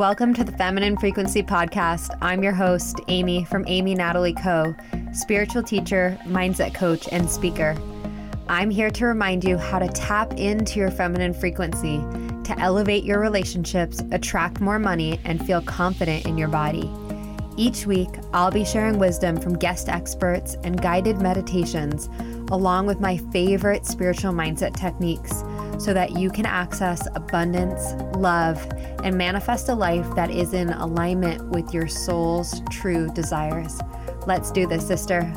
Welcome to the Feminine Frequency Podcast. I'm your host, Amy from Amy Natalie Co., spiritual teacher, mindset coach, and speaker. I'm here to remind you how to tap into your feminine frequency to elevate your relationships, attract more money, and feel confident in your body. Each week, I'll be sharing wisdom from guest experts and guided meditations, along with my favorite spiritual mindset techniques so that you can access abundance, love, and manifest a life that is in alignment with your soul's true desires. Let's do this, sister.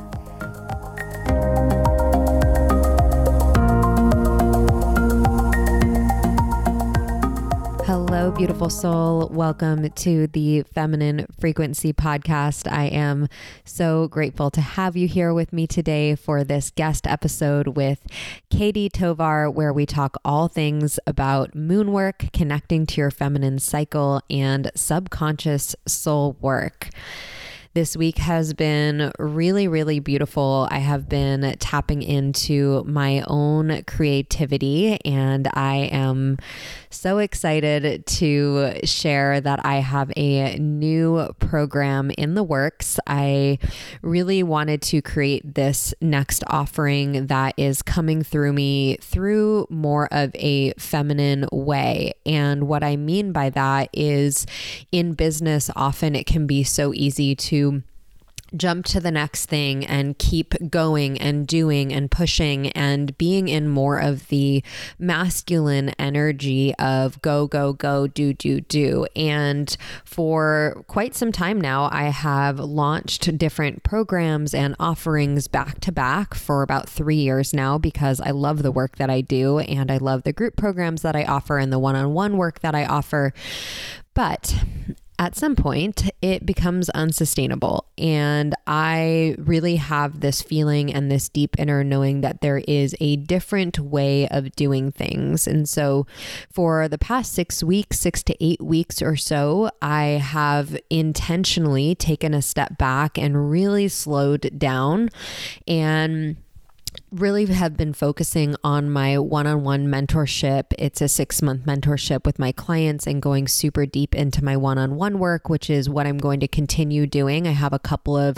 Beautiful soul. Welcome to the Feminine Frequency Podcast. I am so grateful to have you here with me today for this guest episode with Katie Tovar, where we talk all things about moon work, connecting to your feminine cycle, and subconscious soul work. This week has been really, really beautiful. I have been tapping into my own creativity, and I am so excited to share that I have a new program in the works. I really wanted to create this next offering that is coming through me through more of a feminine way. And what I mean by that is in business, often it can be so easy to jump to the next thing and keep going and doing and pushing and being in more of the masculine energy of go, go, go, do, do, do. And for quite some time now, I have launched different programs and offerings back to back for about three years now because I love the work that I do and I love the group programs that I offer and the one on one work that I offer. But at some point it becomes unsustainable. And I really have this feeling and this deep inner knowing that there is a different way of doing things. And so for the past six weeks, six to eight weeks or so, I have intentionally taken a step back and really slowed down and really have been focusing on my one on one mentorship. It's a six month mentorship with my clients and going super deep into my one on one work, which is what I'm going to continue doing. I have a couple of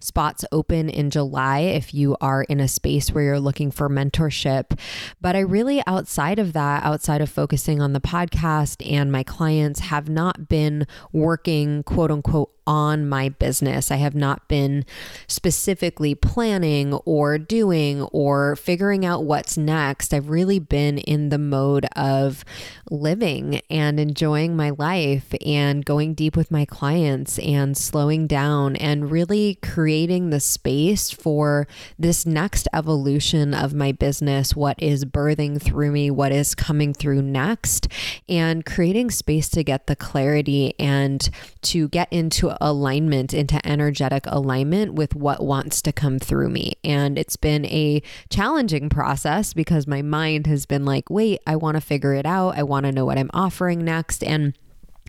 spots open in July if you are in a space where you're looking for mentorship. But I really, outside of that, outside of focusing on the podcast and my clients, have not been working quote unquote on my business. I have not been specifically planning or doing or figuring out what's next. I've really been in the mode of living and enjoying my life and going deep with my clients and slowing down and really creating the space for this next evolution of my business, what is birthing through me, what is coming through next, and creating space to get the clarity and to get into alignment, into energetic alignment with what wants to come through me. And it's been a challenging process because my mind has been like, wait, I want to figure it out. I want to know what I'm offering next. And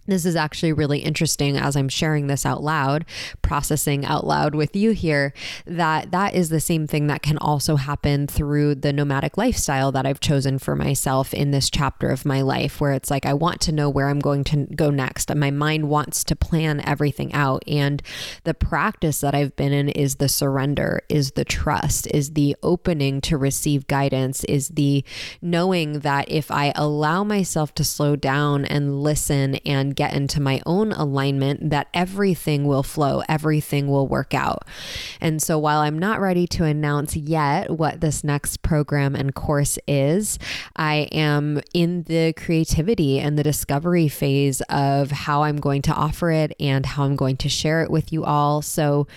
this is actually really interesting as I'm sharing this out loud, processing out loud with you here, that that is the same thing that can also happen through the nomadic lifestyle that I've chosen for myself in this chapter of my life, where it's like, I want to know where I'm going to go next. And my mind wants to plan everything out. And the practice that I've been in is the surrender, is the trust, is the opening to receive guidance, is the knowing that if I allow myself to slow down and listen and get into my own alignment, that everything will flow, everything will work out. And so while I'm not ready to announce yet what this next program and course is, I am in the creativity and the discovery phase of how I'm going to offer it and how I'm going to share it with you all. So,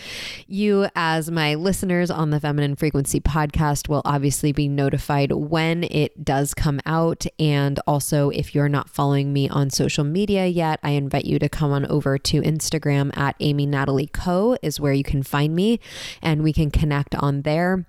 you, as my listeners on the Feminine Frequency podcast, will obviously be notified when it does come out. And also, if you're not following me on social media yet, that, I invite you to come on over to Instagram at Amy Natalie Co. is where you can find me and we can connect on there.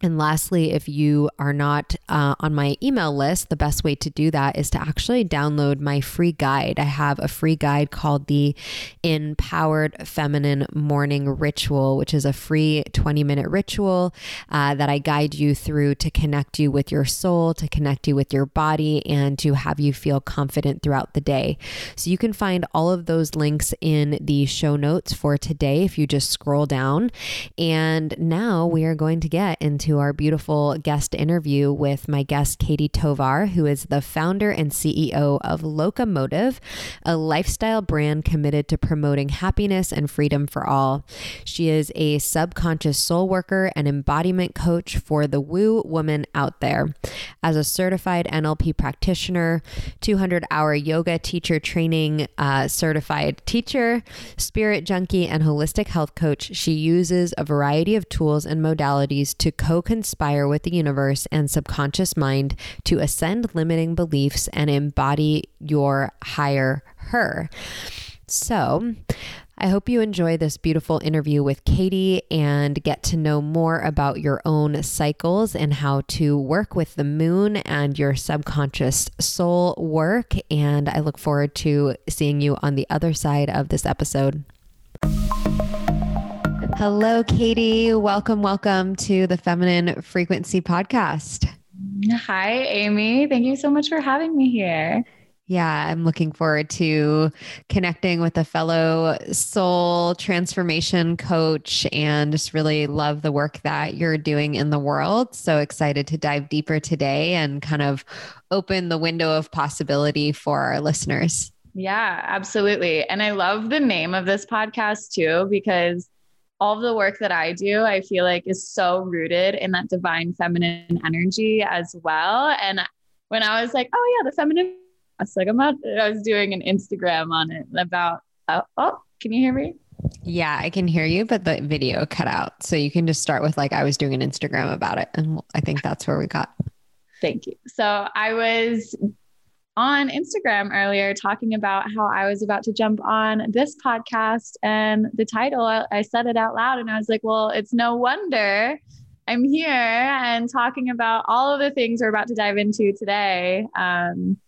And lastly, if you are not uh, on my email list, the best way to do that is to actually download my free guide. I have a free guide called the Empowered Feminine Morning Ritual, which is a free 20 minute ritual uh, that I guide you through to connect you with your soul, to connect you with your body, and to have you feel confident throughout the day. So you can find all of those links in the show notes for today if you just scroll down. And now we are going to get into to our beautiful guest interview with my guest, Katie Tovar, who is the founder and CEO of Locomotive, a lifestyle brand committed to promoting happiness and freedom for all. She is a subconscious soul worker and embodiment coach for the woo woman out there. As a certified NLP practitioner, 200 hour yoga teacher training uh, certified teacher, spirit junkie, and holistic health coach, she uses a variety of tools and modalities to conspire with the universe and subconscious mind to ascend limiting beliefs and embody your higher her. So, I hope you enjoy this beautiful interview with Katie and get to know more about your own cycles and how to work with the moon and your subconscious soul work. And I look forward to seeing you on the other side of this episode. Hello, Katie. Welcome, welcome to the Feminine Frequency Podcast. Hi, Amy. Thank you so much for having me here. Yeah, I'm looking forward to connecting with a fellow soul transformation coach and just really love the work that you're doing in the world. So excited to dive deeper today and kind of open the window of possibility for our listeners. Yeah, absolutely. And I love the name of this podcast too, because all the work that I do, I feel like is so rooted in that divine feminine energy as well. And when I was like, oh yeah, the feminine, I was like, I'm not, I was doing an Instagram on it about, oh, oh, can you hear me? Yeah, I can hear you, but the video cut out. So you can just start with like, I was doing an Instagram about it. And I think that's where we got. Thank you. So I was on Instagram earlier talking about how I was about to jump on this podcast and the title, I said it out loud and I was like, well, it's no wonder I'm here and talking about all of the things we're about to dive into today. Um,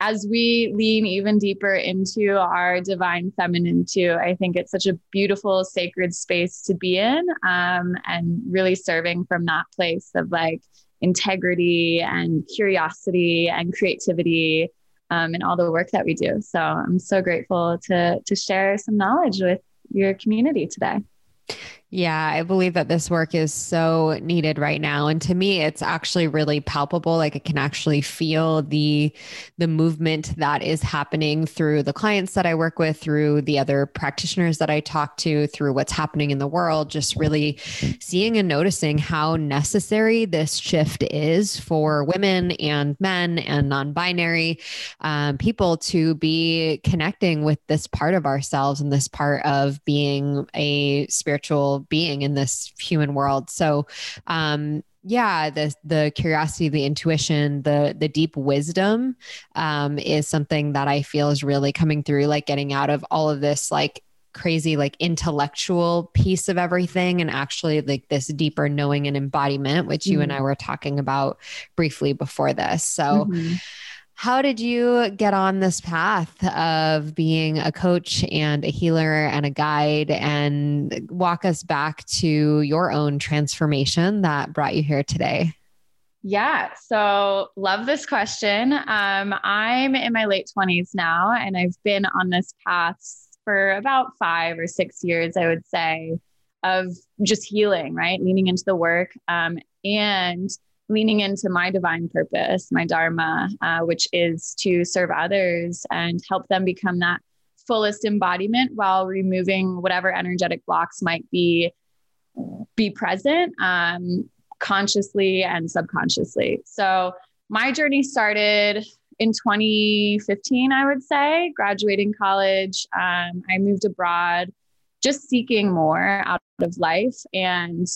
as we lean even deeper into our divine feminine, too, I think it's such a beautiful, sacred space to be in um, and really serving from that place of like, integrity and curiosity and creativity um, and all the work that we do. So I'm so grateful to to share some knowledge with your community today. Yeah, I believe that this work is so needed right now and to me it's actually really palpable like I can actually feel the the movement that is happening through the clients that I work with through the other practitioners that I talk to through what's happening in the world just really seeing and noticing how necessary this shift is for women and men and non-binary um, people to be connecting with this part of ourselves and this part of being a spiritual being in this human world. So, um, yeah the the curiosity the intuition the the deep wisdom um, is something that i feel is really coming through like getting out of all of this like crazy like intellectual piece of everything and actually like this deeper knowing and embodiment which mm-hmm. you and mm-hmm. i were talking about briefly before this so mm-hmm. How did you get on this path of being a coach and a healer and a guide and walk us back to your own transformation that brought you here today? Yeah, so love this question. Um, I'm in my late 20s now, and I've been on this path for about five or six years, I would say, of just healing, right? Leaning into the work. Um, and leaning into my divine purpose, my dharma, uh, which is to serve others and help them become that fullest embodiment while removing whatever energetic blocks might be be present um, consciously and subconsciously. So my journey started in 2015, I would say, graduating college. Um, I moved abroad, just seeking more out of life and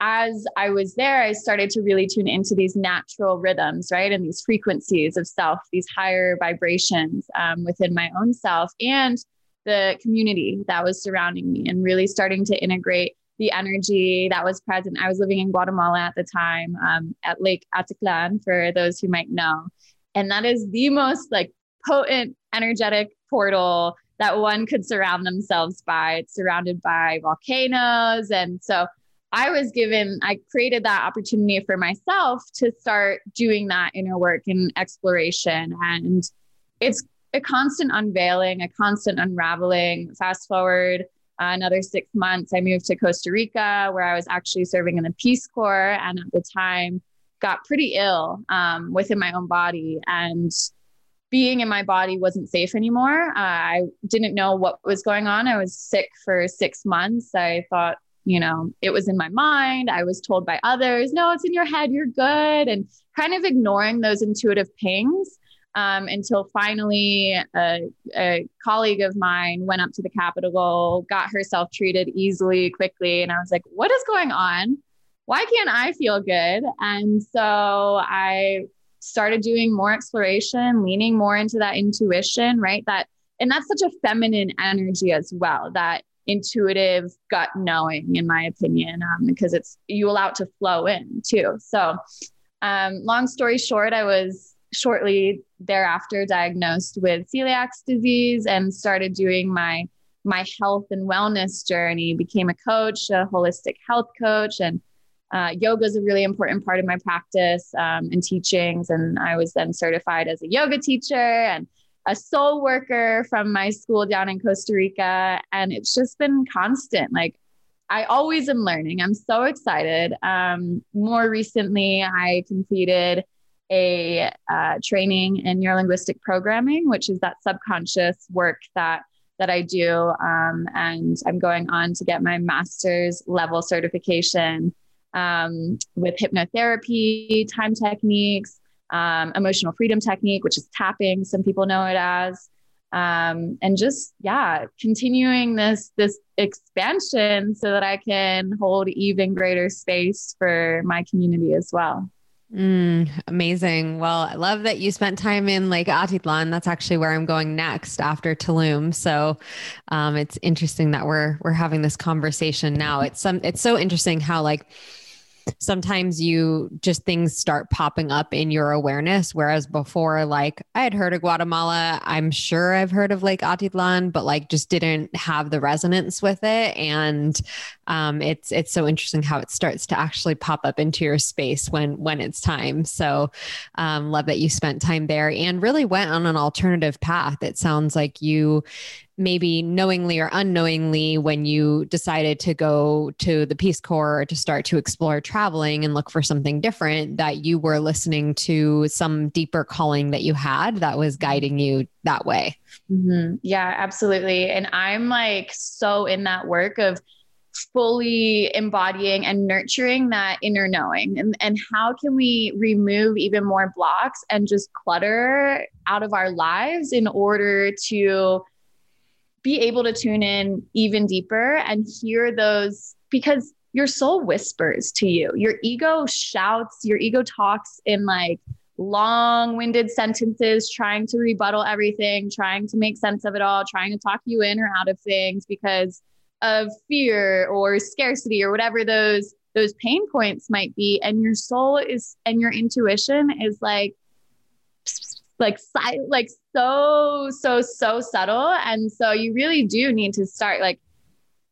as I was there, I started to really tune into these natural rhythms, right? And these frequencies of self, these higher vibrations um, within my own self and the community that was surrounding me, and really starting to integrate the energy that was present. I was living in Guatemala at the time um, at Lake Atitlan, for those who might know. And that is the most like potent, energetic portal that one could surround themselves by. It's surrounded by volcanoes. And so I was given, I created that opportunity for myself to start doing that inner work and exploration. And it's a constant unveiling, a constant unraveling. Fast forward uh, another six months, I moved to Costa Rica, where I was actually serving in the Peace Corps. And at the time, got pretty ill um, within my own body. And being in my body wasn't safe anymore. Uh, I didn't know what was going on. I was sick for six months. I thought, you know, it was in my mind. I was told by others, no, it's in your head, you're good. And kind of ignoring those intuitive pings um, until finally a, a, colleague of mine went up to the capital, got herself treated easily, quickly. And I was like, what is going on? Why can't I feel good? And so I started doing more exploration, leaning more into that intuition, right? That, and that's such a feminine energy as well, that intuitive gut knowing, in my opinion, um, because it's you allow it to flow in too. So, um, long story short, I was shortly thereafter diagnosed with celiac disease and started doing my my health and wellness journey became a coach a holistic health coach and uh, yoga is a really important part of my practice um, and teachings. And I was then certified as a yoga teacher and a soul worker from my school down in Costa Rica. And it's just been constant. Like, I always am learning. I'm so excited. Um, more recently, I completed a uh, training in neurolinguistic programming, which is that subconscious work that that I do. Um, and I'm going on to get my master's level certification um, with hypnotherapy, time techniques, um, emotional freedom technique, which is tapping, some people know it as. Um, and just yeah, continuing this this expansion so that I can hold even greater space for my community as well. Mm, amazing. Well, I love that you spent time in Lake Atitlan. That's actually where I'm going next after Tulum. So um, it's interesting that we're we're having this conversation now. It's some it's so interesting how like sometimes you just things start popping up in your awareness. Whereas before, like I had heard of Guatemala, I'm sure I've heard of Lake Atitlan, but like just didn't have the resonance with it. And um, it's it's so interesting how it starts to actually pop up into your space when when it's time. So um, love that you spent time there and really went on an alternative path. It sounds like you maybe knowingly or unknowingly when you decided to go to the Peace Corps to start to explore traveling and look for something different, that you were listening to some deeper calling that you had that was guiding you that way. Mm-hmm. Yeah, absolutely. And I'm like so in that work of fully embodying and nurturing that inner knowing and, and how can we remove even more blocks and just clutter out of our lives in order to be able to tune in even deeper and hear those because your soul whispers to you. Your ego shouts, your ego talks in like long winded sentences, trying to rebuttal everything, trying to make sense of it all, trying to talk you in or out of things because of fear or scarcity or whatever those those pain points might be and your soul is and your intuition is like like like so so so subtle. And so you really do need to start like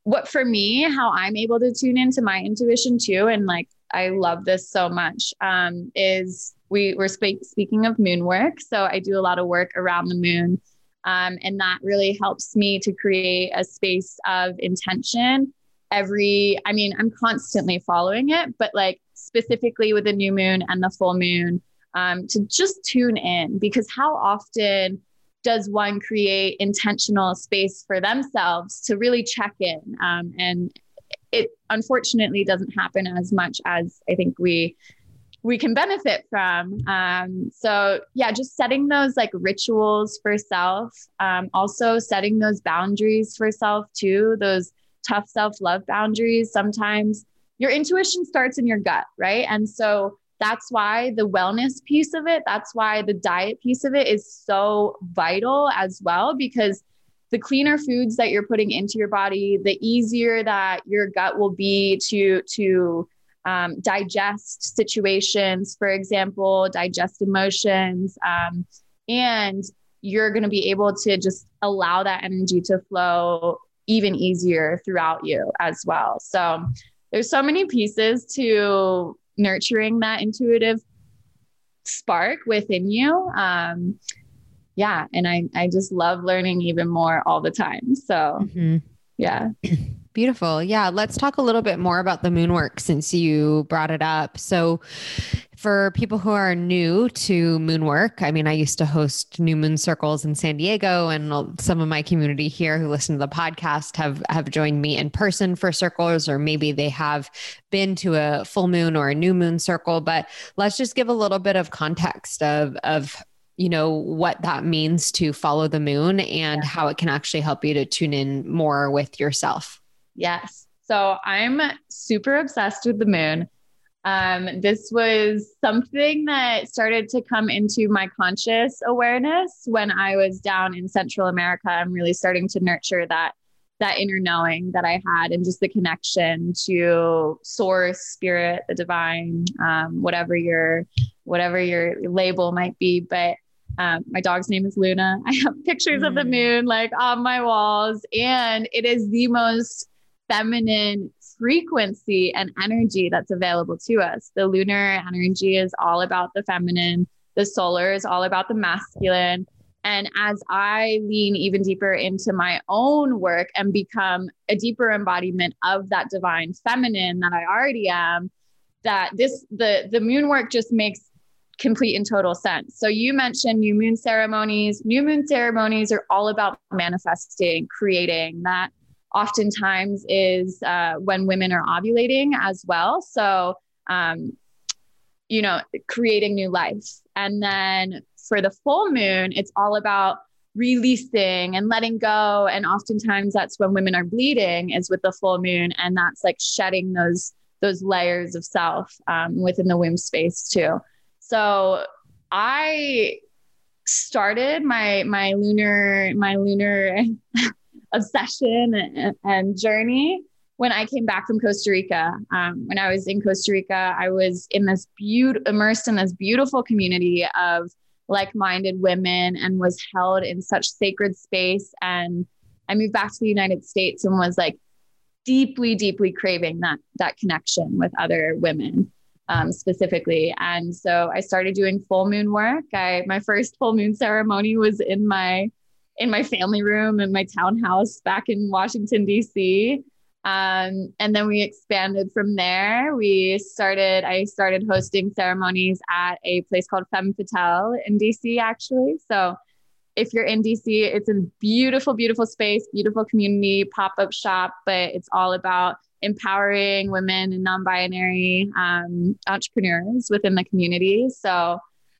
what for me how i'm able to tune into my intuition too and like i love this so much um is we were spe- speaking of moon work. So i do a lot of work around the moon um, and that really helps me to create a space of intention every i mean i'm constantly following it but like specifically with the new moon and the full moon um, to just tune in because how often does one create intentional space for themselves to really check in? Um, and it unfortunately doesn't happen as much as i think we we can benefit from. Um, so yeah just setting those like rituals for self um, also setting those boundaries for self too those tough self-love boundaries. Sometimes your intuition starts in your gut right? And so that's why the wellness piece of it, that's why the diet piece of it is so vital as well, because the cleaner foods that you're putting into your body, the easier that your gut will be to to um, digest situations, for example, digest emotions, um, and you're going to be able to just allow that energy to flow even easier throughout you as well. So there's so many pieces to nurturing that intuitive spark within you. Um, yeah, and I I just love learning even more all the time. So mm-hmm. yeah. Beautiful. Yeah. Let's talk a little bit more about the moon work since you brought it up. So, for people who are new to moon work, I mean, I used to host new moon circles in San Diego, and some of my community here who listen to the podcast have have joined me in person for circles, or maybe they have been to a full moon or a new moon circle. But let's just give a little bit of context of of you know what that means to follow the moon and how it can actually help you to tune in more with yourself. Yes. So I'm super obsessed with the moon. Um, this was something that started to come into my conscious awareness when I was down in Central America. I'm really starting to nurture that that inner knowing that I had and just the connection to source, spirit, the divine, um, whatever your whatever your label might be. But um, my dog's name is Luna. I have pictures mm. of the mm. moon like on my walls, and it is the most feminine frequency and energy that's available to us. The lunar energy is all about the feminine, the solar is all about the masculine. And as I lean even deeper into my own work and become a deeper embodiment of that divine feminine that I already am, that this the the moon work just makes complete and total sense. So you mentioned new moon ceremonies. New moon ceremonies are all about manifesting, creating that oftentimes is uh, when women are ovulating as well. So, um, you know, creating new life. And then for the full moon, it's all about releasing and letting go. And oftentimes that's when women are bleeding is with the full moon. And that's like shedding those those layers of self um, within the womb space too. So I started my my lunar my lunar obsession and, and journey when I came back from Costa Rica. Um, when I was in Costa Rica, I was in this beautiful, immersed in this beautiful community of like-minded women and was held in such sacred space. And I moved back to the United States and was like deeply, deeply craving that that connection with other women. Um, specifically. And so I started doing full moon work. I my first full moon ceremony was in my in my family room in my townhouse back in Washington, D.C. Um, and then we expanded from there. We started, I started hosting ceremonies at a place called Femme Fatale in DC, actually. So if you're in DC, it's a beautiful, beautiful space, beautiful community, pop up shop, but it's all about empowering women and non binary um, entrepreneurs within the community. So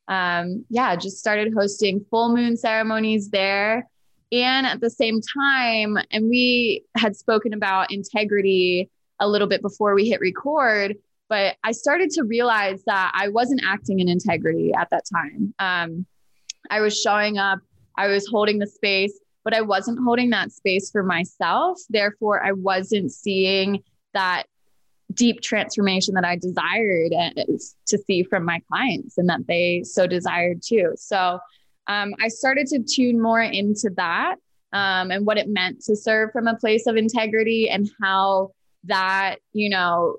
um, yeah, just started hosting full moon ceremonies there. And at the same time, and we had spoken about integrity a little bit before we hit record, but I started to realize that I wasn't acting in integrity at that time. Um, I was showing up, I was holding the space, but I wasn't holding that space for myself. Therefore, I wasn't seeing that deep transformation that I desired to see from my clients and that they so desired too. So um, I started to tune more into that um, and what it meant to serve from a place of integrity and how that, you know,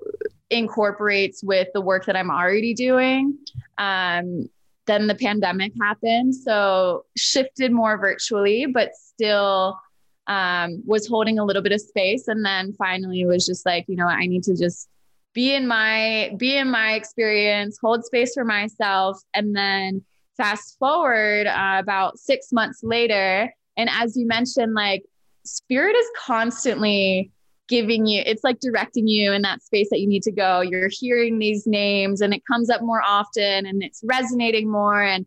incorporates with the work that I'm already doing. Um, then the pandemic happened. So shifted more virtually, but still um, was holding a little bit of space. And then finally was just like you know i need to just be in my be in my experience hold space for myself. And then fast forward uh, about six months later and as you mentioned like spirit is constantly giving you it's like directing you in that space that you need to go. You're hearing these names and it comes up more often and it's resonating more. And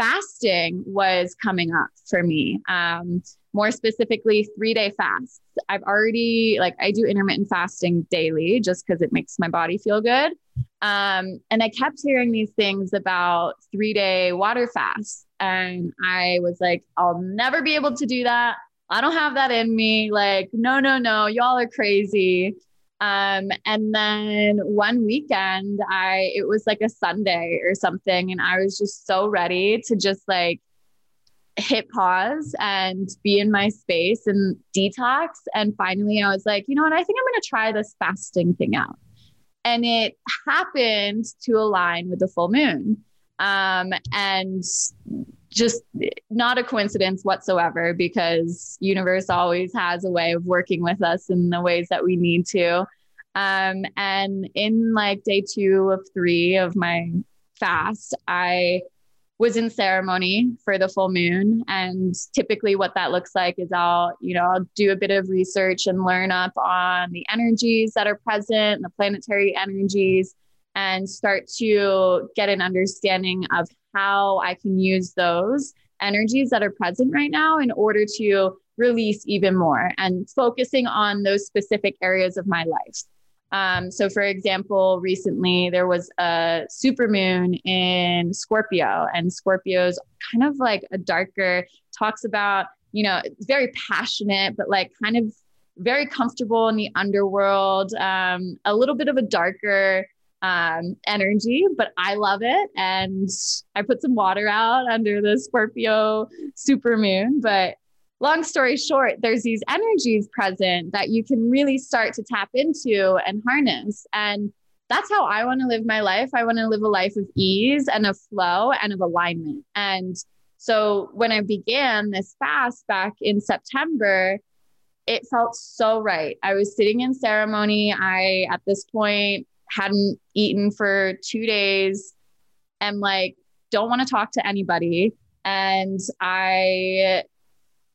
fasting was coming up for me. Um, more specifically three day fasts. I've already like I do intermittent fasting daily just because it makes my body feel good. Um, and I kept hearing these things about three day water fasts. And I was like, I'll never be able to do that. I don't have that in me. Like, no, no, no, y'all are crazy. Um, and then one weekend, I it was like a Sunday or something, and I was just so ready to just like hit pause and be in my space and detox. And finally, I was like, you know what? I think I'm going to try this fasting thing out. And it happened to align with the full moon. Um, and just not a coincidence whatsoever because universe always has a way of working with us in the ways that we need to um, and in like day two of three of my fast i was in ceremony for the full moon and typically what that looks like is i'll you know i'll do a bit of research and learn up on the energies that are present the planetary energies and start to get an understanding of how I can use those energies that are present right now in order to release even more and focusing on those specific areas of my life. Um, so, for example, recently there was a supermoon in Scorpio, and Scorpio's kind of like a darker, talks about, you know, very passionate, but like kind of very comfortable in the underworld, um, a little bit of a darker um, energy, but I love it. And I put some water out under the Scorpio super moon. But long story short, there's these energies present that you can really start to tap into and harness. And that's how I want to live my life. I want to live a life of ease and of flow and of alignment. And so when I began this fast back in September, it felt so right. I was sitting in ceremony. I, at this point, hadn't eaten for two days and like don't want to talk to anybody. And I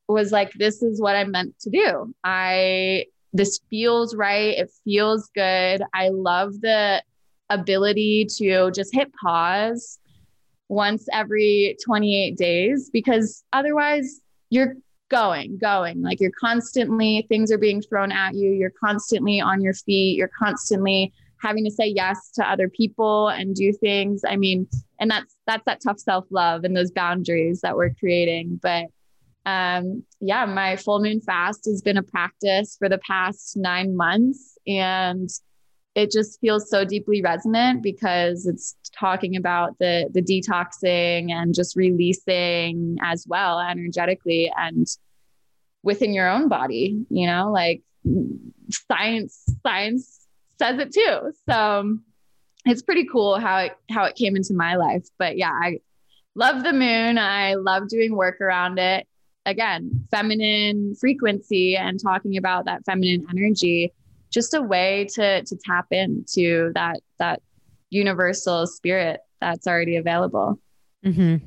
was like, this is what I'm meant to do. I, this feels right. It feels good. I love the ability to just hit pause once every 28 days because otherwise you're going, going. Like you're constantly, things are being thrown at you. You're constantly on your feet. You're constantly having to say yes to other people and do things. I mean, and that's that's that tough self-love and those boundaries that we're creating. But um, yeah, my full moon fast has been a practice for the past nine months. And it just feels so deeply resonant because it's talking about the the detoxing and just releasing as well energetically and within your own body you know like science science says it too. So it's pretty cool how it how it came into my life. But yeah, I love the moon. I love doing work around it. Again, feminine frequency and talking about that feminine energy, just a way to to tap into that that universal spirit that's already available. Mm-hmm.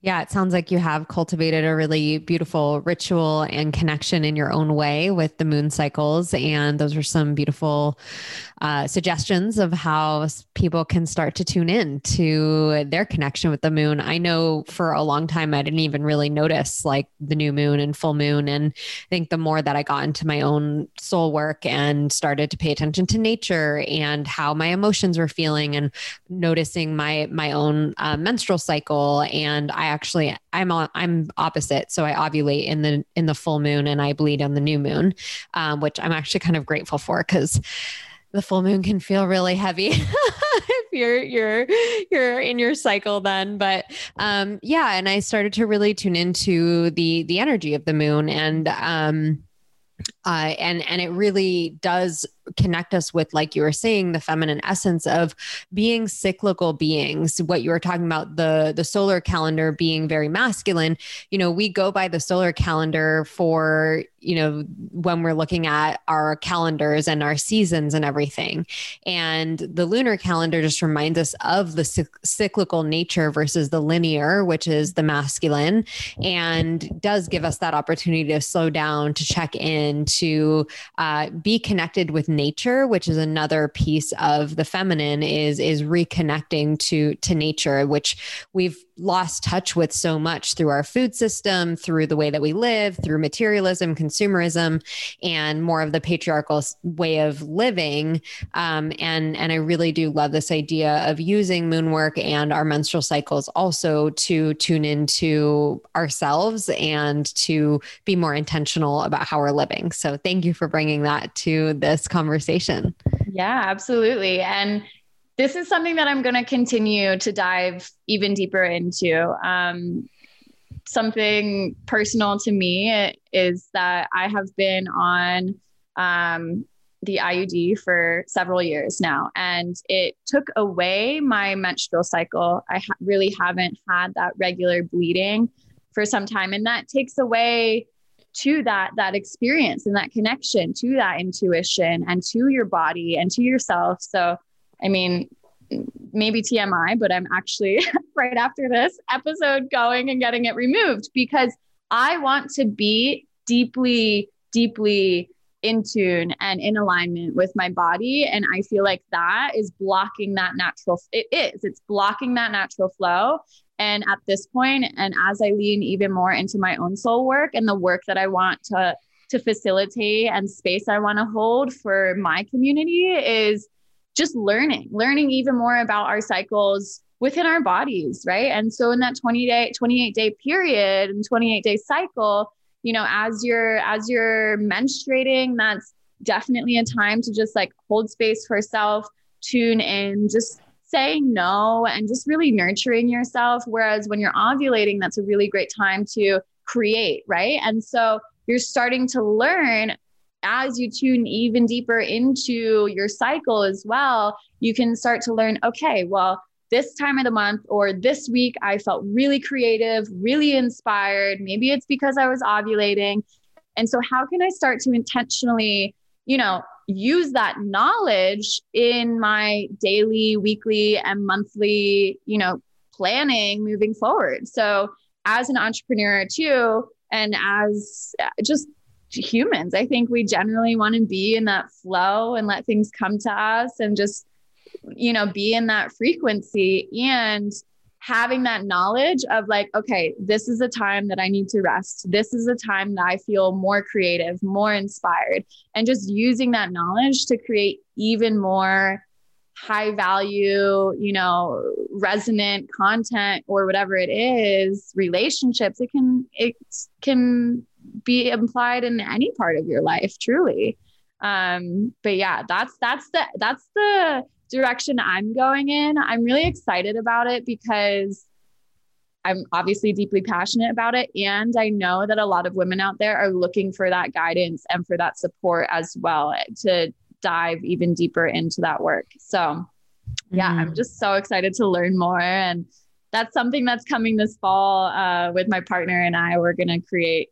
Yeah, it sounds like you have cultivated a really beautiful ritual and connection in your own way with the moon cycles. And those are some beautiful uh, suggestions of how people can start to tune in to their connection with the moon. I know for a long time, I didn't even really notice like the new moon and full moon. And I think the more that I got into my own soul work and started to pay attention to nature and how my emotions were feeling and noticing my, my own uh, menstrual cycle. And I actually I'm on I'm opposite, so I ovulate in the in the full moon and I bleed on the new moon, um, which I'm actually kind of grateful for because the full moon can feel really heavy if you're you're you're in your cycle then. But um yeah and i started to really tune into the the energy of the moon and um uh, and and it really does connect us with like you were saying the feminine essence of being cyclical beings. What you were talking about the the solar calendar being very masculine you know we go by the solar calendar for you know when we're looking at our calendars and our seasons and everything. And the lunar calendar just reminds us of the cyclical nature versus the linear which is the masculine and does give us that opportunity to slow down to check in to uh, be connected with nature, which is another piece of the feminine is is reconnecting to to nature, which we've lost touch with so much through our food system, through the way that we live, through materialism, consumerism and more of the patriarchal way of living. Um, and and I really do love this idea of using moon work and our menstrual cycles also to tune into ourselves and to be more intentional about how we're living. So thank you for bringing that to this conversation. Yeah, absolutely. And this is something that I'm going to continue to dive even deeper into. Um, something personal to me is that I have been on um, the IUD for several years now, and it took away my menstrual cycle. I ha- really haven't had that regular bleeding for some time, and that takes away to that that experience and that connection to that intuition and to your body and to yourself. So, I mean, maybe TMI, but I'm actually right after this episode going and getting it removed because I want to be deeply, deeply in tune and in alignment with my body. And I feel like that is blocking that natural, it is, it's blocking that natural flow. And at this point, and as I lean even more into my own soul work and the work that I want to, to facilitate and space I want to hold for my community is just learning, learning even more about our cycles within our bodies, right? And so in that 20 day, 28 day period and 28 day cycle, you know, as you're as you're menstruating, that's definitely a time to just like hold space for self, tune in, just saying no and just really nurturing yourself. Whereas when you're ovulating, that's a really great time to create, right? And so you're starting to learn as you tune even deeper into your cycle as well, you can start to learn okay, well, this time of the month or this week, I felt really creative, really inspired. Maybe it's because I was ovulating. And so, how can I start to intentionally, you know, use that knowledge in my daily, weekly, and monthly, you know, planning moving forward? So, as an entrepreneur, too, and as just humans. I think we generally want to be in that flow and let things come to us and just, you know, be in that frequency and having that knowledge of like, okay, this is a time that I need to rest. This is a time that I feel more creative, more inspired, and just using that knowledge to create even more high value, you know, resonant content or whatever it is, relationships, it can it can be implied in any part of your life truly um but yeah that's that's the that's the direction i'm going in i'm really excited about it because i'm obviously deeply passionate about it. And i know that a lot of women out there are looking for that guidance and for that support as well to dive even deeper into that work. So yeah mm. i'm just so excited to learn more. And that's something that's coming this fall uh, with my partner and i. We're going to create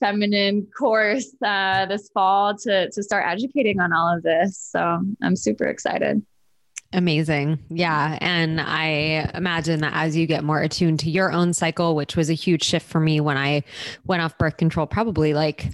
feminine course uh, this fall to to start educating on all of this. So I'm super excited. Amazing. Yeah. And I imagine that as you get more attuned to your own cycle, which was a huge shift for me when I went off birth control, probably like,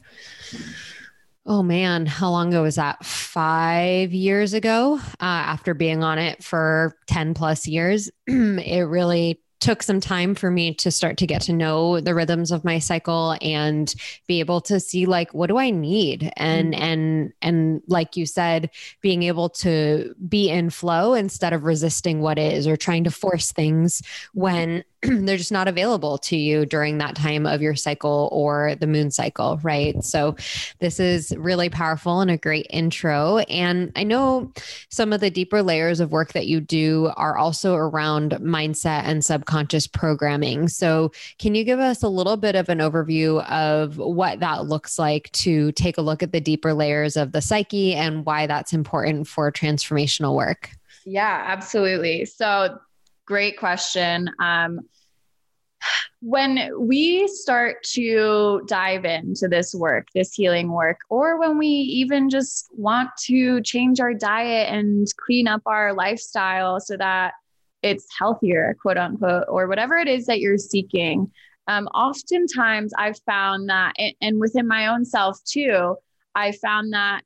oh man, how long ago was that? Five years ago, uh, after being on it for 10 plus years, it really took some time for me to start to get to know the rhythms of my cycle and be able to see like what do I need and mm-hmm. and and like you said being able to be in flow instead of resisting what is or trying to force things when they're just not available to you during that time of your cycle or the moon cycle, right? So, this is really powerful and a great intro. And I know some of the deeper layers of work that you do are also around mindset and subconscious programming. So, can you give us a little bit of an overview of what that looks like to take a look at the deeper layers of the psyche and why that's important for transformational work? Yeah, absolutely. So, great question. Um, when we start to dive into this work, this healing work, or when we even just want to change our diet and clean up our lifestyle so that it's healthier, quote unquote, or whatever it is that you're seeking, um, oftentimes I've found that, and within my own self too, I found that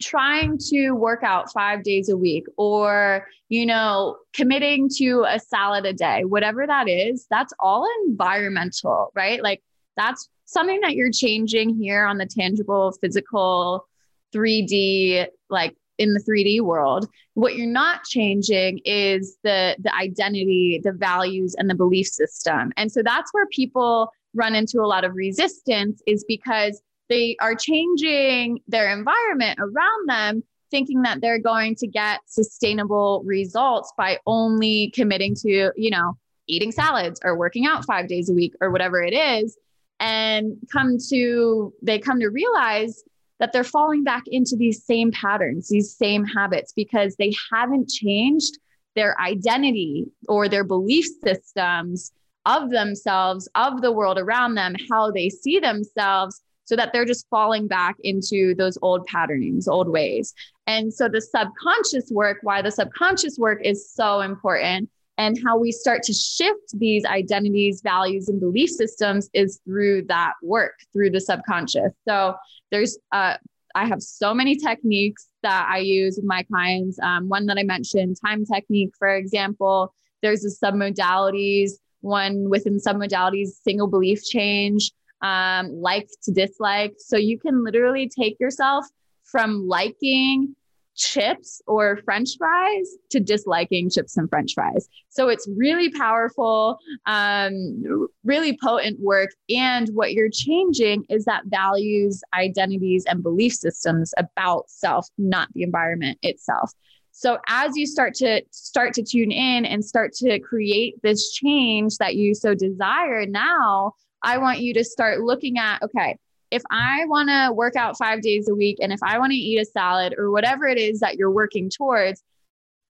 trying to work out five days a week or you know committing to a salad a day whatever that is that's all environmental right like that's something that you're changing here on the tangible, physical, 3D, like in the 3D world. What you're not changing is the the identity, the values and the belief system. And so that's where people run into a lot of resistance is because they are changing their environment around them thinking that they're going to get sustainable results by only committing to, you know, eating salads or working out 5 days a week or whatever it is. And come to they come to realize that they're falling back into these same patterns, these same habits, because they haven't changed their identity or their belief systems of themselves, of the world around them, how they see themselves, so that they're just falling back into those old patternings, old ways. And so the subconscious work, why the subconscious work is so important and how we start to shift these identities, values, and belief systems is through that work, through the subconscious. So there's, uh, I have so many techniques that I use with my clients. Um, one that I mentioned, time technique, for example. There's the submodalities, one within submodalities, single belief change, um, like to dislike. So you can literally take yourself from liking chips or french fries to disliking chips and french fries. So it's really powerful um, really potent work. And what you're changing is that values identities and belief systems about self not the environment itself. So as you start to start to tune in and start to create this change that you so desire now i want you to start looking at okay if I want to work out five days a week and if I want to eat a salad or whatever it is that you're working towards,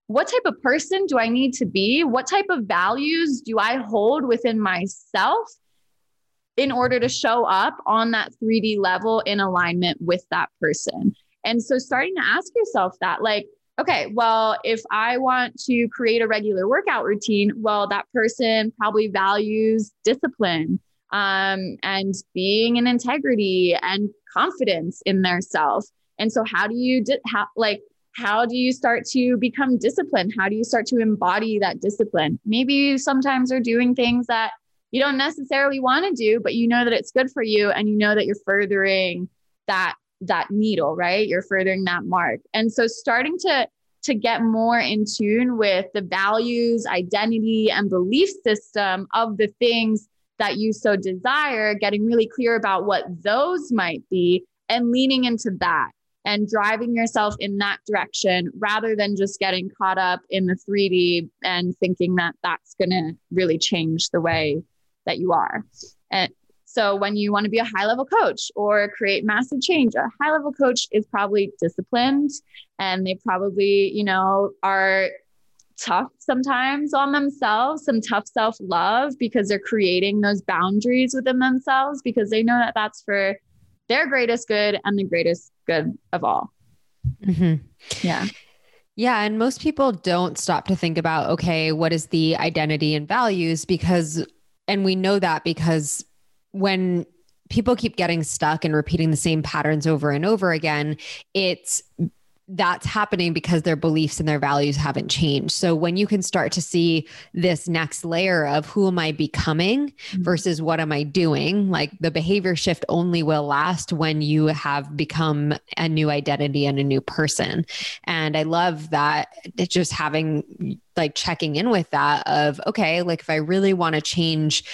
what type of person do I need to be? What type of values do I hold within myself in order to show up on that 3D level in alignment with that person? And so starting to ask yourself that, like, okay, well, if I want to create a regular workout routine, well, that person probably values discipline um, and being in integrity and confidence in their self. And so, how do you di- how, like how do you start to become disciplined? How do you start to embody that discipline? Maybe you sometimes are doing things that you don't necessarily want to do, but you know that it's good for you, and you know that you're furthering that that needle, right? You're furthering that mark. And so, starting to to get more in tune with the values, identity, and belief system of the things that you so desire, getting really clear about what those might be and leaning into that and driving yourself in that direction rather than just getting caught up in the 3D and thinking that that's going to really change the way that you are. And so when you want to be a high level coach or create massive change, a high level coach is probably disciplined and they probably, you know, are tough sometimes on themselves, some tough self love because they're creating those boundaries within themselves because they know that that's for their greatest good and the greatest good of all. Mm-hmm. Yeah. Yeah. And most people don't stop to think about, okay, what is the identity and values? Because, and we know that because when people keep getting stuck and repeating the same patterns over and over again, it's that's happening because their beliefs and their values haven't changed. So when you can start to see this next layer of who am I becoming mm-hmm. versus what am I doing, like the behavior shift only will last when you have become a new identity and a new person. And I love that just having like checking in with that of okay, like if I really want to change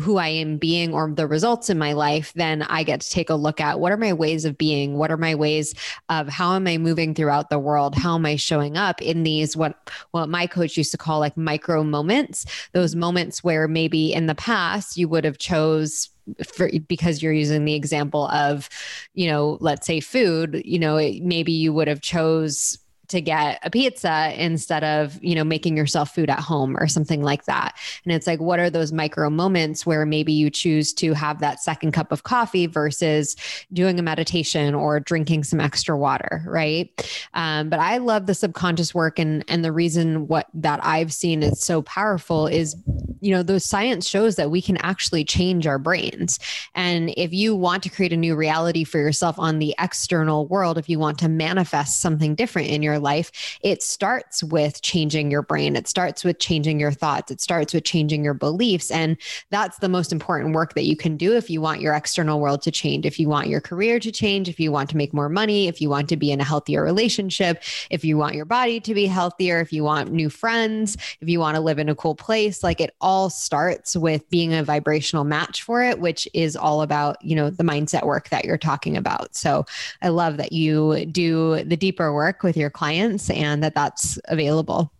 who I am being or the results in my life, then I get to take a look at what are my ways of being? What are my ways of how am I moving throughout the world? How am I showing up in these what what my coach used to call like micro moments, those moments where maybe in the past you would have chose for, because you're using the example of, you know, let's say food, you know, maybe you would have chose to get a pizza instead of, you know, making yourself food at home or something like that. And it's like, what are those micro moments where maybe you choose to have that second cup of coffee versus doing a meditation or drinking some extra water, right? Um, but I love the subconscious work, and and the reason what that I've seen is so powerful is, you know, those science shows that we can actually change our brains, and if you want to create a new reality for yourself on the external world, if you want to manifest something different in your life, it starts with changing your brain. It starts with changing your thoughts. It starts with changing your beliefs. And that's the most important work that you can do if you want your external world to change, if you want your career to change, if you want to make more money, if you want to be in a healthier relationship, if you want your body to be healthier, if you want new friends, if you want to live in a cool place. Like it all starts with being a vibrational match for it, which is all about, you know, the mindset work that you're talking about. So I love that you do the deeper work with your clients and that that's available.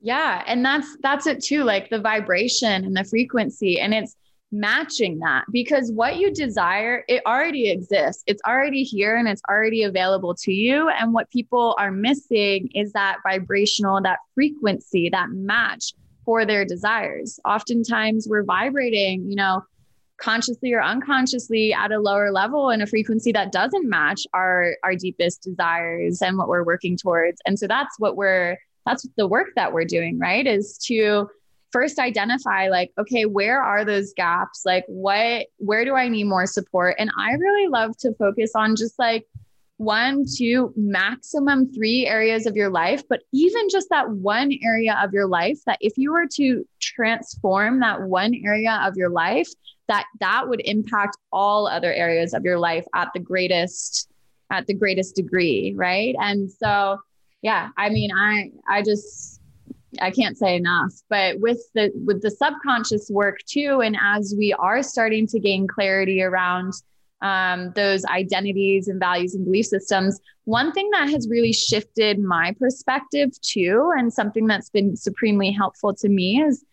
Yeah, and that's that's it too, like the vibration and the frequency and it's matching that because what you desire it already exists. It's already here and it's already available to you. And what people are missing is that vibrational that frequency that match for their desires. Oftentimes we're vibrating you know consciously or unconsciously at a lower level in a frequency that doesn't match our our deepest desires and what we're working towards. And so that's what we're that's the work that we're doing right is to first identify like okay where are those gaps? Like what where do i need more support? And i really love to focus on just like one two maximum three areas of your life but even just that one area of your life that if you were to transform that one area of your life that that would impact all other areas of your life at the greatest at the greatest degree right and so yeah i mean i i just I can't say enough. But with the with the subconscious work too, and as we are starting to gain clarity around um, those identities and values and belief systems, one thing that has really shifted my perspective too, and something that's been supremely helpful to me is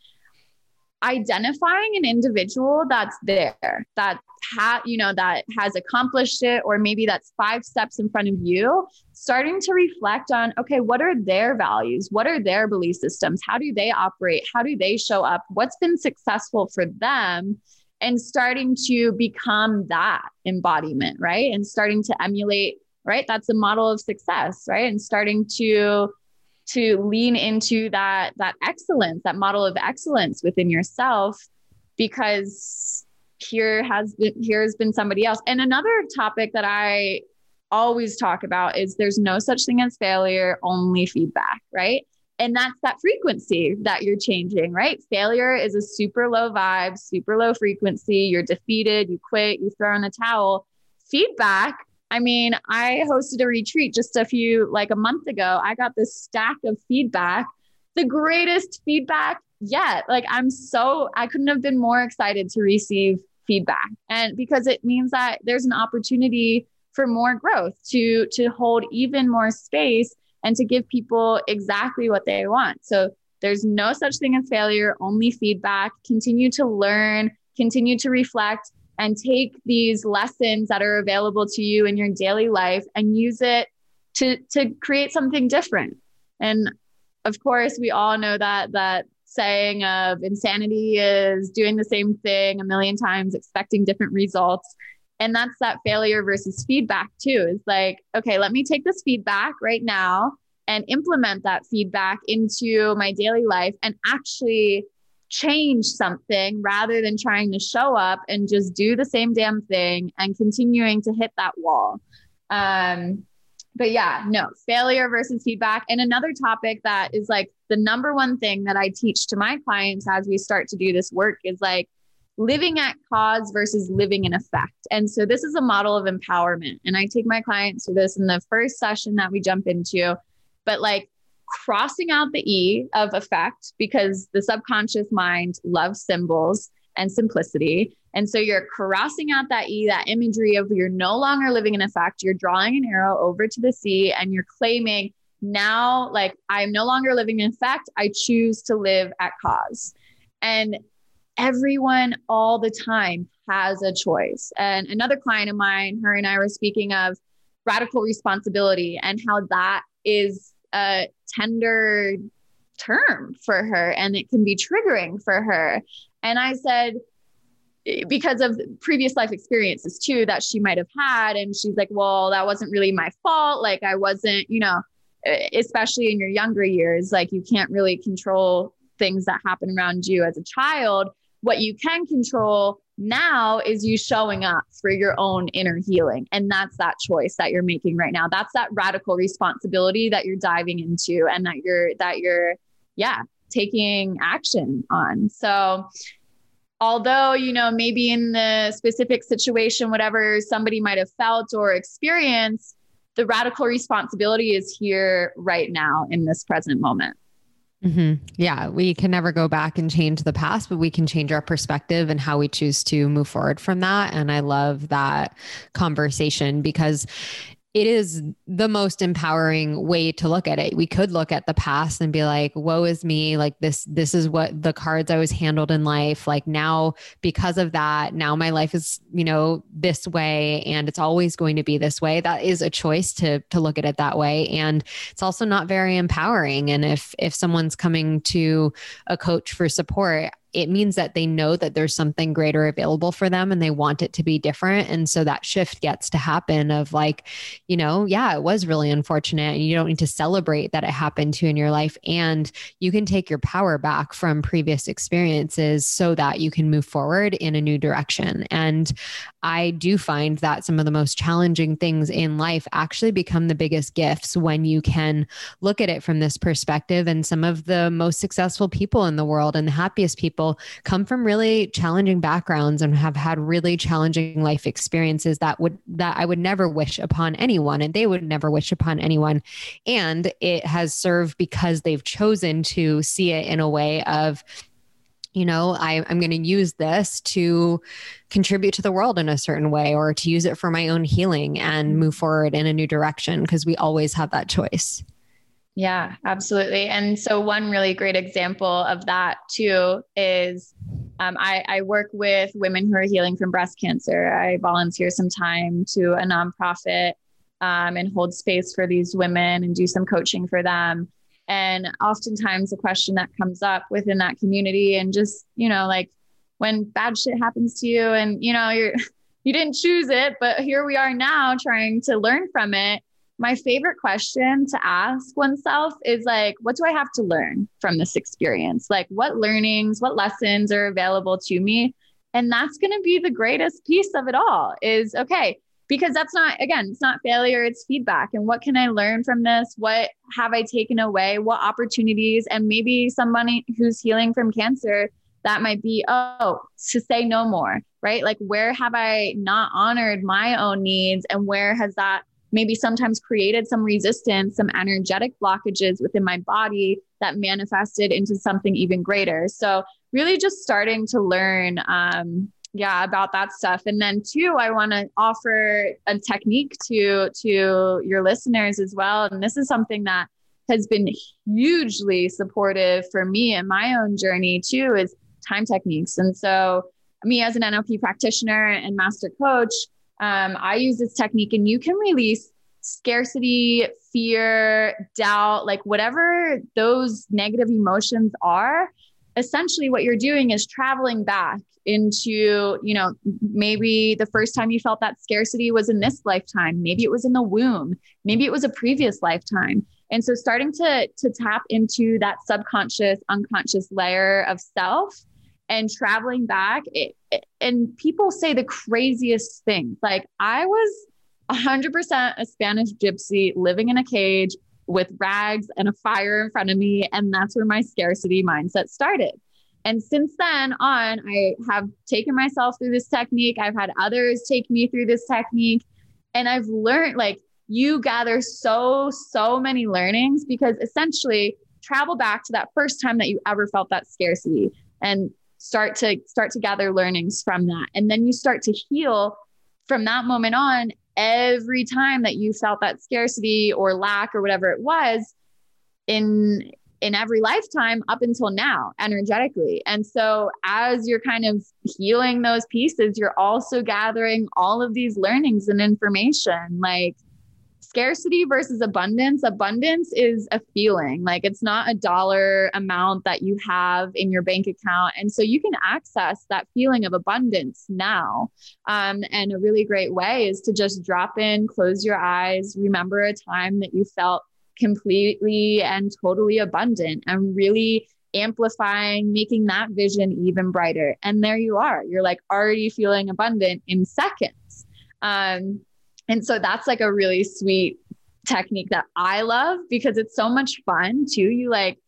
identifying an individual that's there that ha- you know that has accomplished it or maybe that's five steps in front of you starting to reflect on okay what are their values? What are their belief systems? How do they operate? How do they show up? What's been successful for them and starting to become that embodiment right? And starting to emulate right? That's a model of success right? And starting to to lean into that that excellence that model of excellence within yourself because here has been here has been somebody else. And another topic that i always talk about is there's no such thing as failure only feedback right and that's that frequency that you're changing right failure is a super low vibe super low frequency you're defeated you quit you throw in the towel feedback I mean, I hosted a retreat just a few, like a month ago. I got this stack of feedback, the greatest feedback yet. Like, I'm so, I couldn't have been more excited to receive feedback. And because it means that there's an opportunity for more growth to to hold even more space and to give people exactly what they want. So there's no such thing as failure, only feedback. Continue to learn, continue to reflect and take these lessons that are available to you in your daily life and use it to to create something different and of course we all know that that saying of insanity is doing the same thing a million times expecting different results and that's that failure versus feedback too is like okay let me take this feedback right now and implement that feedback into my daily life and actually change something rather than trying to show up and just do the same damn thing and continuing to hit that wall. Um, but yeah, no, failure versus feedback. And another topic that is like the number one thing that I teach to my clients as we start to do this work is like living at cause versus living in effect. And so this is a model of empowerment. And I take my clients through this in the first session that we jump into. But like crossing out the E of effect because the subconscious mind loves symbols and simplicity. And so you're crossing out that E, that imagery of you're no longer living in effect. You're drawing an arrow over to the sea and you're claiming now, like, I'm no longer living in effect. I choose to live at cause. And everyone all the time has a choice. And another client of mine, her and I were speaking of radical responsibility and how that is a tender term for her and it can be triggering for her. And I said, because of previous life experiences too that she might have had. And she's like, well, that wasn't really my fault. Like, I wasn't, you know, especially in your younger years, like, you can't really control things that happen around you as a child. What you can control now is you showing up for your own inner healing. And that's that choice that you're making right now. That's that radical responsibility that you're diving into and that you're, that you're, yeah, taking action on. So, although, you know, maybe in the specific situation, whatever somebody might have felt or experienced, the radical responsibility is here right now in this present moment. Mm-hmm. Yeah, we can never go back and change the past, but we can change our perspective and how we choose to move forward from that. And I love that conversation because it is the most empowering way to look at it. We could look at the past and be like, woe is me. Like this, this is what the cards I was handled in life. Like now, because of that, now my life is, you know, this way and it's always going to be this way. That is a choice to to look at it that way. And it's also not very empowering. And if if someone's coming to a coach for support, it means that they know that there's something greater available for them and they want it to be different. And so that shift gets to happen of like, you know, yeah, it was really unfortunate. And you don't need to celebrate that it happened to you in your life. And you can take your power back from previous experiences so that you can move forward in a new direction. And I do find that some of the most challenging things in life actually become the biggest gifts when you can look at it from this perspective. And some of the most successful people in the world and the happiest people people come from really challenging backgrounds and have had really challenging life experiences that would that I would never wish upon anyone and they would never wish upon anyone. And it has served because they've chosen to see it in a way of you know I, i'm going to use this to contribute to the world in a certain way or to use it for my own healing and move forward in a new direction because we always have that choice yeah, absolutely. And so, one really great example of that too is um, I, I, work with women who are healing from breast cancer. I volunteer some time to a nonprofit um, and hold space for these women and do some coaching for them. And oftentimes, the question that comes up within that community, and just, you know, like when bad shit happens to you and, you know, you're, you didn't choose it, but here we are now trying to learn from it my favorite question to ask oneself is like, what do I have to learn from this experience? Like, what learnings, what lessons are available to me? And that's going to be the greatest piece of it all is okay, because that's not, again, it's not failure, it's feedback. And what can I learn from this? What have I taken away? What opportunities? And maybe somebody who's healing from cancer, that might be, oh, to say no more, right? Like, where have I not honored my own needs? And where has that maybe sometimes created some resistance, some energetic blockages within my body that manifested into something even greater. So, really just starting to learn. Um, yeah about that stuff and then two i want to offer a technique to to your listeners as well and this is something that has been hugely supportive for me and my own journey too is time techniques and so me as an nlp practitioner and master coach um, I use this technique, and you can release scarcity, fear, doubt, like whatever those negative emotions are. Essentially, what you're doing is traveling back into, you know, maybe the first time you felt that scarcity was in this lifetime. Maybe it was in the womb. Maybe it was a previous lifetime. And so starting to, to tap into that subconscious, unconscious layer of self and traveling back it, it, and people say the craziest things like i was 100% a spanish gypsy living in a cage with rags and a fire in front of me and that's where my scarcity mindset started. And since then on i have taken myself through this technique. I've had others take me through this technique and i've learned like you gather so so many learnings because essentially travel back to that first time that you ever felt that scarcity. And start to start to gather learnings from that. And then you start to heal from that moment on every time that you felt that scarcity or lack or whatever it was in in every lifetime up until now energetically. And so as you're kind of healing those pieces you're also gathering all of these learnings and information like scarcity versus abundance abundance is a feeling like it's not a dollar amount that you have in your bank account and so you can access that feeling of abundance now um, and a really great way is to just drop in close your eyes remember a time that you felt completely and totally abundant and really amplifying, making that vision even brighter. And there you are. You're like already feeling abundant in seconds. Um, and so that's like a really sweet technique that I love because it's so much fun too. You like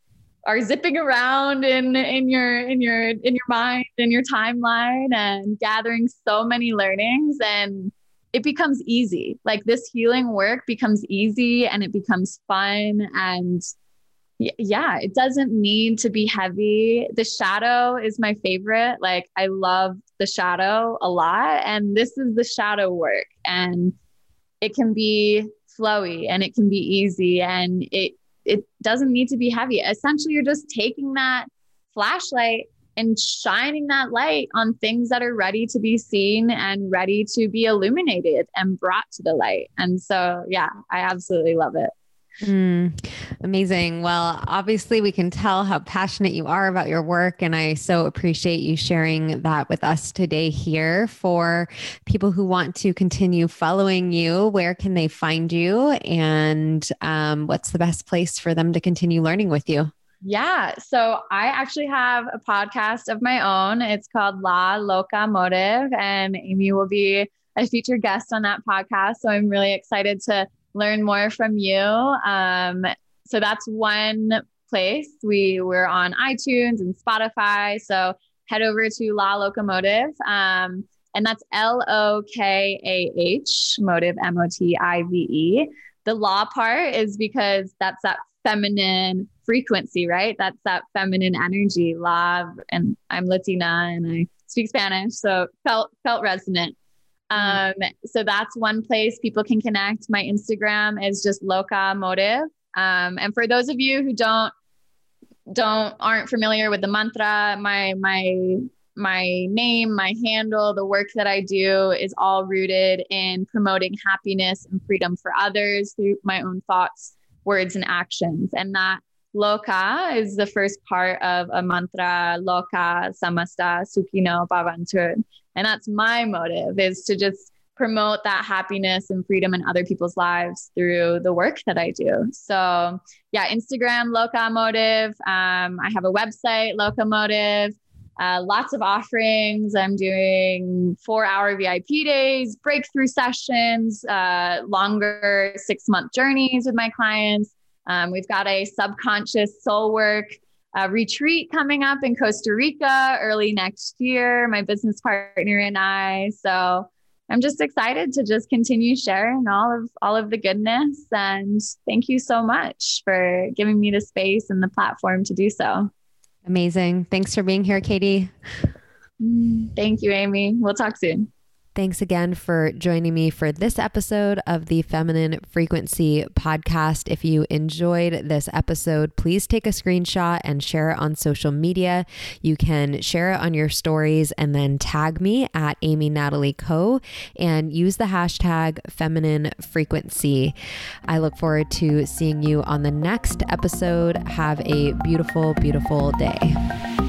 are zipping around in in your in your in your mind in your timeline and gathering so many learnings and it becomes easy. Like this healing work becomes easy and it becomes fun and yeah, it doesn't need to be heavy. The shadow is my favorite. Like I love the shadow a lot and this is the shadow work and it can be flowy and it can be easy and it it doesn't need to be heavy. Essentially you're just taking that flashlight and shining that light on things that are ready to be seen and ready to be illuminated and brought to the light. And so, yeah, I absolutely love it. Mm, amazing. Well, obviously, we can tell how passionate you are about your work. And I so appreciate you sharing that with us today here. For people who want to continue following you, where can they find you? And um, what's the best place for them to continue learning with you? Yeah. So I actually have a podcast of my own. It's called La Lokah Motive, and Amy will be a featured guest on that podcast. So I'm really excited to learn more from you. Um, so that's one place. We we're on iTunes and Spotify. So head over to La Lokah Motive. Um, and that's L O K A H, motive, M O T I V E. The law part is because that's that feminine frequency, right? That's that feminine energy, love. And I'm Latina and I speak Spanish, so felt felt resonant. Um, so that's one place people can connect. My Instagram is just Lokah Motive. Um, and for those of you who don't don't aren't familiar with the mantra, my my my name, my handle, the work that I do is all rooted in promoting happiness and freedom for others through my own thoughts, words, and actions. And that Loka is the first part of a mantra, Loka Samasta Sukhino Bhavantu. And that's my motive is to just promote that happiness and freedom in other people's lives through the work that I do. So yeah, Instagram, Lokah Motive. Um, I have a website, Lokah Motive. Uh, lots of offerings. I'm doing four hour VIP days, breakthrough sessions, uh, longer six month journeys with my clients. Um, we've got a subconscious soul work uh, retreat coming up in Costa Rica early next year, my business partner and I. So I'm just excited to just continue sharing all of all of the goodness and thank you so much for giving me the space and the platform to do so. Amazing. Thanks for being here, Katie. Thank you, Amy. We'll talk soon. Thanks again for joining me for this episode of the Feminine Frequency podcast. If you enjoyed this episode, please take a screenshot and share it on social media. You can share it on your stories and then tag me at Amy Natalie Co. and use the hashtag Feminine Frequency. I look forward to seeing you on the next episode. Have a beautiful, beautiful day.